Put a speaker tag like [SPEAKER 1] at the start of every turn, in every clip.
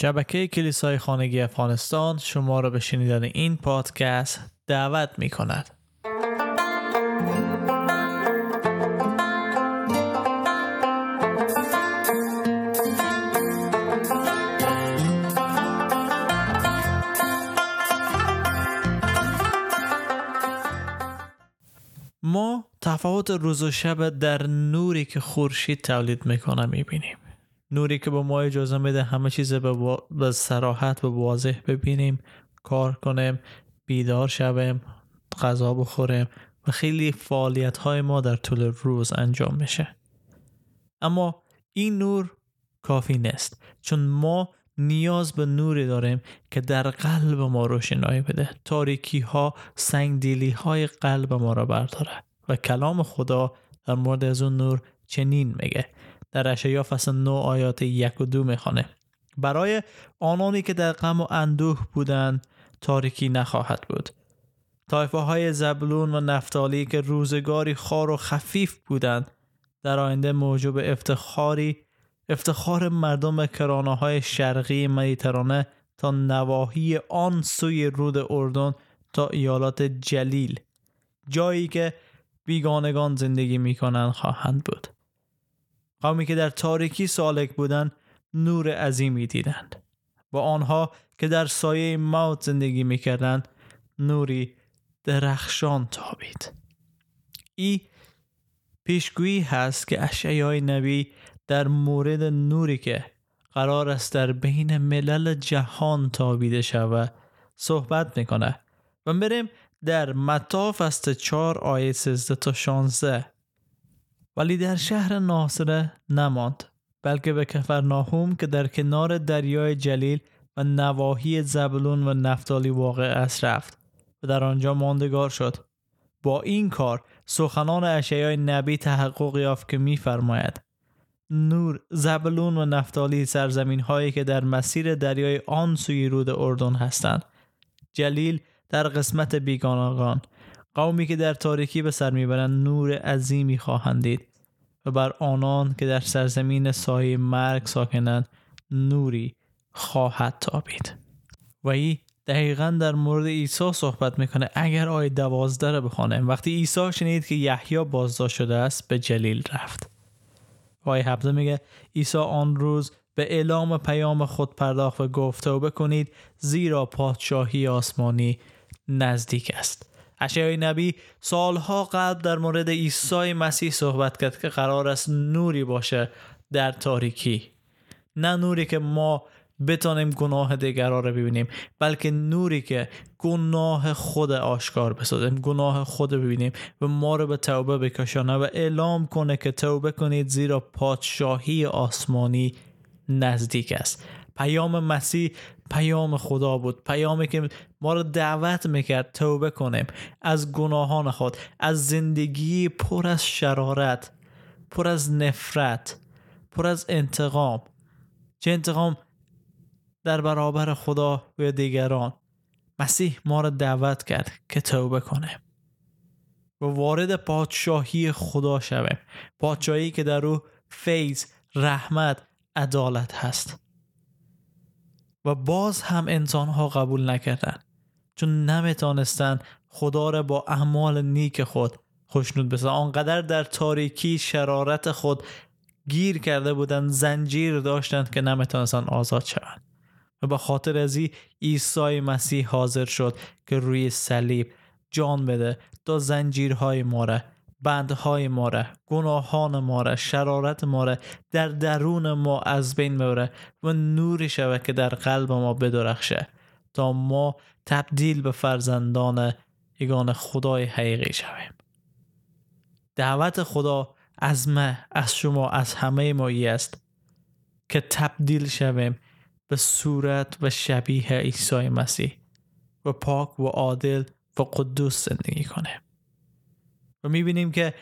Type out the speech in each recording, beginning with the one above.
[SPEAKER 1] شبکه کلیسای خانگی افغانستان شما را به شنیدن این پادکست دعوت می کند. ما تفاوت روز و شب در نوری که خورشید تولید می‌کنه می‌بینیم نوری که به ما اجازه میده همه چیز به, به سراحت و واضح ببینیم کار کنیم بیدار شویم غذا بخوریم و خیلی فعالیت های ما در طول روز انجام میشه. اما این نور کافی نیست چون ما نیاز به نوری داریم که در قلب ما روشنایی بده. تاریکی ها سنگ های قلب ما را برداره و کلام خدا در مورد از اون نور چنین میگه. در اشعیا فصل 9 آیات یک و دو می‌خوانه. برای آنانی که در غم و اندوه بودند تاریکی نخواهد بود. طایفه های زبلون و نفتالی که روزگاری خار و خفیف بودند در آینده موجب افتخاری افتخار مردم کرانه های شرقی مدیترانه تا نواحی آن سوی رود اردن تا ایالات جلیل. جایی که بیگانگان زندگی می‌کنند خواهند بود. قومی که در تاریکی سالک بودند نور عظیمی دیدند. و آنها که در سایه موت زندگی می‌کردند نوری درخشان تابید. ای پیشگویی هست که اشعای نبی در مورد نوری که قرار است در بین ملل جهان تابیده شود صحبت می‌کنه و بریم در متا فصل 4 آیه 13 تا 16 ولی در شهر ناصره نماند بلکه به کفرناهوم که در کنار دریای جلیل و نواحی زبلون و نفتالی واقع است رفت و در آنجا ماندگار شد. با این کار سخنان اشعای نبی تحقق یافت که میفرماید نور زبلون و نفتالی سرزمین هایی که در مسیر دریای آن سوی رود اردن هستند. جلیل در قسمت بیگانگان قومی که در تاریکی به سر می‌برند نور عظیمی خواهند دید. و بر آنان که در سرزمین سایه مرگ ساکنند نوری خواهد تابید. و ای دقیقا در مورد عیسی صحبت می‌کنه. اگر آیه دوازده رو بخوانیم وقتی عیسی شنید که یحیی بازداشت شده است به جلیل رفت. آیه هفته میگه عیسی آن روز به اعلام پیام خود پرداخت و گفت توبه کنید زیرا پادشاهی آسمانی نزدیک است. اشعای نبی سالها قبل در مورد عیسی مسیح صحبت کرد که قرار است نوری باشه در تاریکی. نه نوری که ما بتانیم گناه دیگران رو ببینیم بلکه نوری که گناه خود آشکار بسازیم گناه خود ببینیم و ما رو به توبه بکشانه و اعلام کنه که توبه کنید زیرا پادشاهی آسمانی نزدیک است. پیام مسیح پیام خدا بود پیامی که ما رو دعوت می‌کرد توبه کنیم. از گناهان خود از زندگی پر از شرارت پر از نفرت پر از انتقام. چه انتقام؟ در برابر خدا و دیگران. مسیح ما را دعوت کرد که توبه کنیم. و وارد پادشاهی خدا شویم. پادشاهی که در او فیض رحمت عدالت هست. و باز هم انسان ها قبول نکردن چون نمی‌تونستن خدا را با اعمال نیک خود خوشنود بسازن آنقدر در تاریکی شرارت خود گیر کرده بودند زنجیر داشتند که نمی‌تونستن آزاد شوند. و به خاطر ازی عیسی مسیح حاضر شد که روی صلیب جان بده تا زنجیرهای ماره بندهای ماره گناهان ماره شرارت ماره در درون ما از بین ببره و نوری شود که در قلب ما بدرخشه تا ما تبدیل به فرزندان یگان خدای حقیقی شویم. دعوت خدا از ما از شما از همه ما است که تبدیل شویم به صورت و شبیه عیسی مسیح و پاک و عادل و قدوس زندگی کنه و می‌بینیم که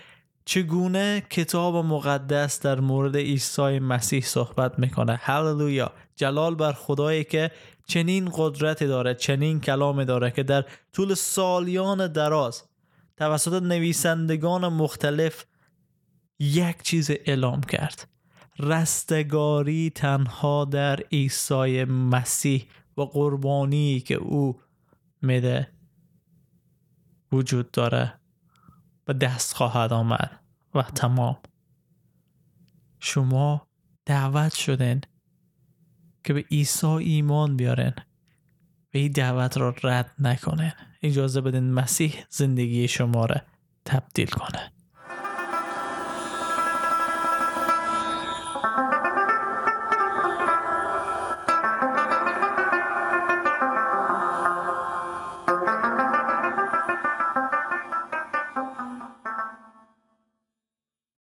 [SPEAKER 1] چگونه کتاب مقدس در مورد عیسی مسیح صحبت می‌کنه. هللویا! جلال بر خدایی که چنین قدرتی داره چنین کلامی داره که در طول سالیان دراز توسط نویسندگان مختلف یک چیز اعلام کرد. رستگاری تنها در عیسی مسیح و قربانی که او میده وجود داره. و دست خواهد آمد. و تمام. شما دعوت شدن که به عیسی ایمان بیارن و این دعوت را رد نکنن. اجازه بدین مسیح زندگی شما را تبدیل کنه.